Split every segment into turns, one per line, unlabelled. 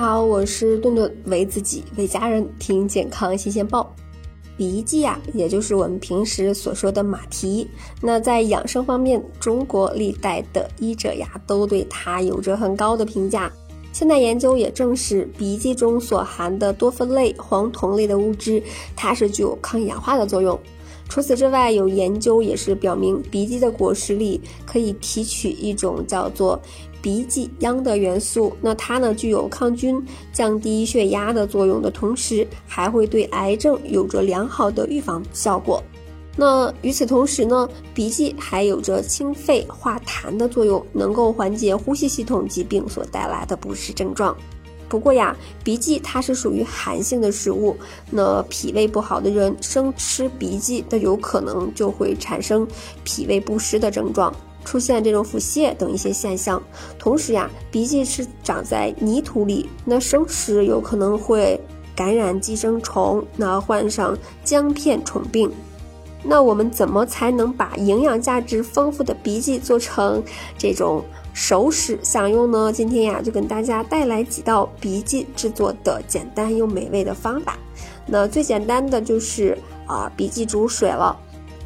好，我是顿顿，为自己，为家人听健康新鲜报。鼻涕呀，也就是我们平时所说的马蹄。那在养生方面，中国历代的医者呀，都对它有着很高的评价。现代研究也证实，鼻涕中所含的多酚类、黄酮类的物质，它是具有抗氧化的作用。除此之外，有研究也是表明，鼻涕的果实里可以提取一种叫做鼻涕秧的元素。那它呢，具有抗菌、降低血压的作用的同时，还会对癌症有着良好的预防效果。那与此同时呢，鼻涕还有着清肺化痰的作用，能够缓解呼吸系统疾病所带来的不适症状。不过呀，鼻涕它是属于寒性的食物，那脾胃不好的人生吃鼻涕，那有可能就会产生脾胃不适的症状，出现这种腹泻等一些现象。同时呀，鼻涕是长在泥土里，那生吃有可能会感染寄生虫，那患上姜片虫病。那我们怎么才能把营养价值丰富的鼻涕做成这种？熟食享用呢？今天呀，就跟大家带来几道鼻涕制作的简单又美味的方法。那最简单的就是啊，鼻涕煮水了，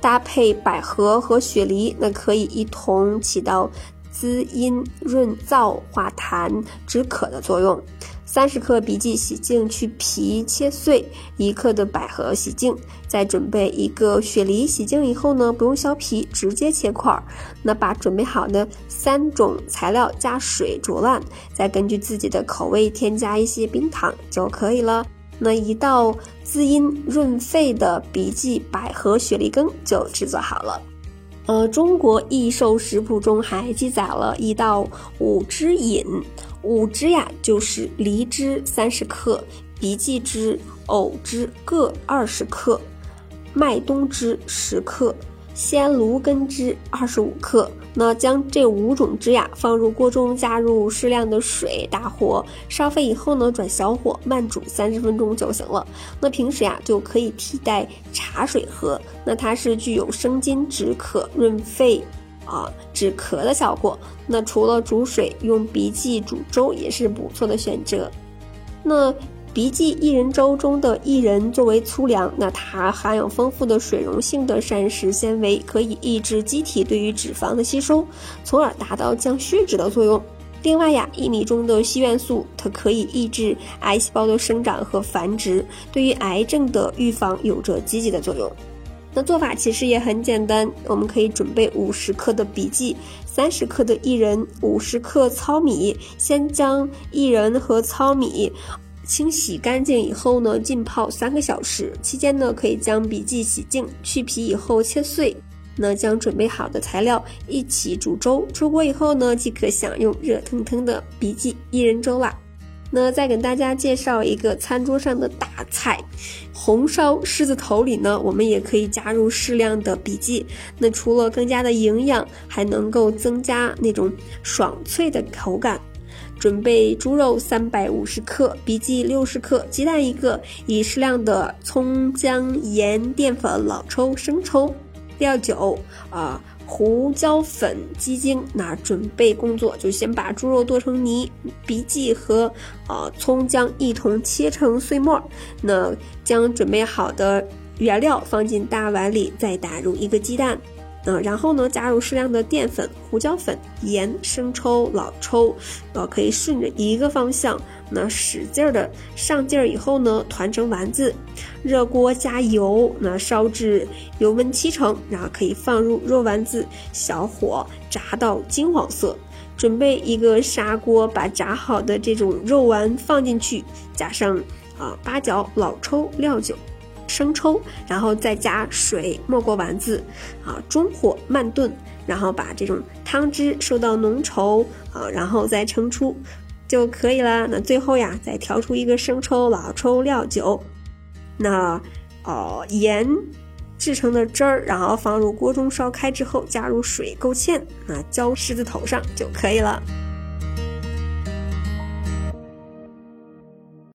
搭配百合和雪梨，那可以一同起到滋阴润燥、化痰止渴的作用。三十克鼻涕洗净去皮切碎，一克的百合洗净，再准备一个雪梨洗净以后呢，不用削皮，直接切块儿。那把准备好的三种材料加水煮烂，再根据自己的口味添加一些冰糖就可以了。那一道滋阴润肺的鼻涕百合雪梨羹就制作好了。呃，中国益寿食谱中还记载了一道五汁饮。五汁呀，就是梨汁三十克，荸荠汁、藕汁各二十克，麦冬汁十克，鲜芦根汁二十五克。那将这五种汁呀放入锅中，加入适量的水，大火烧沸以后呢，转小火慢煮三十分钟就行了。那平时呀就可以替代茶水喝，那它是具有生津止渴、润肺。啊，止咳的效果。那除了煮水，用鼻涕煮粥也是不错的选择。那鼻涕薏仁粥中的薏仁作为粗粮，那它含有丰富的水溶性的膳食纤维，可以抑制机体对于脂肪的吸收，从而达到降血脂的作用。另外呀，薏米中的硒元素，它可以抑制癌细胞的生长和繁殖，对于癌症的预防有着积极的作用。那做法其实也很简单，我们可以准备五十克的荸荠，三十克的薏仁，五十克糙米。先将薏仁和糙米清洗干净以后呢，浸泡三个小时。期间呢，可以将荸荠洗净，去皮以后切碎。那将准备好的材料一起煮粥，出锅以后呢，即可享用热腾腾的荸荠薏仁粥啦。那再给大家介绍一个餐桌上的大菜，红烧狮子头里呢，我们也可以加入适量的荸荠。那除了更加的营养，还能够增加那种爽脆的口感。准备猪肉三百五十克，荸荠六十克，鸡蛋一个，以适量的葱姜盐淀粉、老抽、生抽、料酒啊。胡椒粉、鸡精，那准备工作就先把猪肉剁成泥，荸荠和呃葱姜一同切成碎末。那将准备好的原料放进大碗里，再打入一个鸡蛋。嗯，然后呢，加入适量的淀粉、胡椒粉、盐、生抽、老抽，呃，可以顺着一个方向，那使劲的上劲儿以后呢，团成丸子。热锅加油，那烧至油温七成，然后可以放入肉丸子，小火炸到金黄色。准备一个砂锅，把炸好的这种肉丸放进去，加上啊八角、老抽、料酒。生抽，然后再加水没过丸子，啊，中火慢炖，然后把这种汤汁收到浓稠，啊，然后再盛出就可以了。那最后呀，再调出一个生抽、老抽、料酒，那哦盐制成的汁儿，然后放入锅中烧开之后，加入水勾芡，啊浇狮子头上就可以了。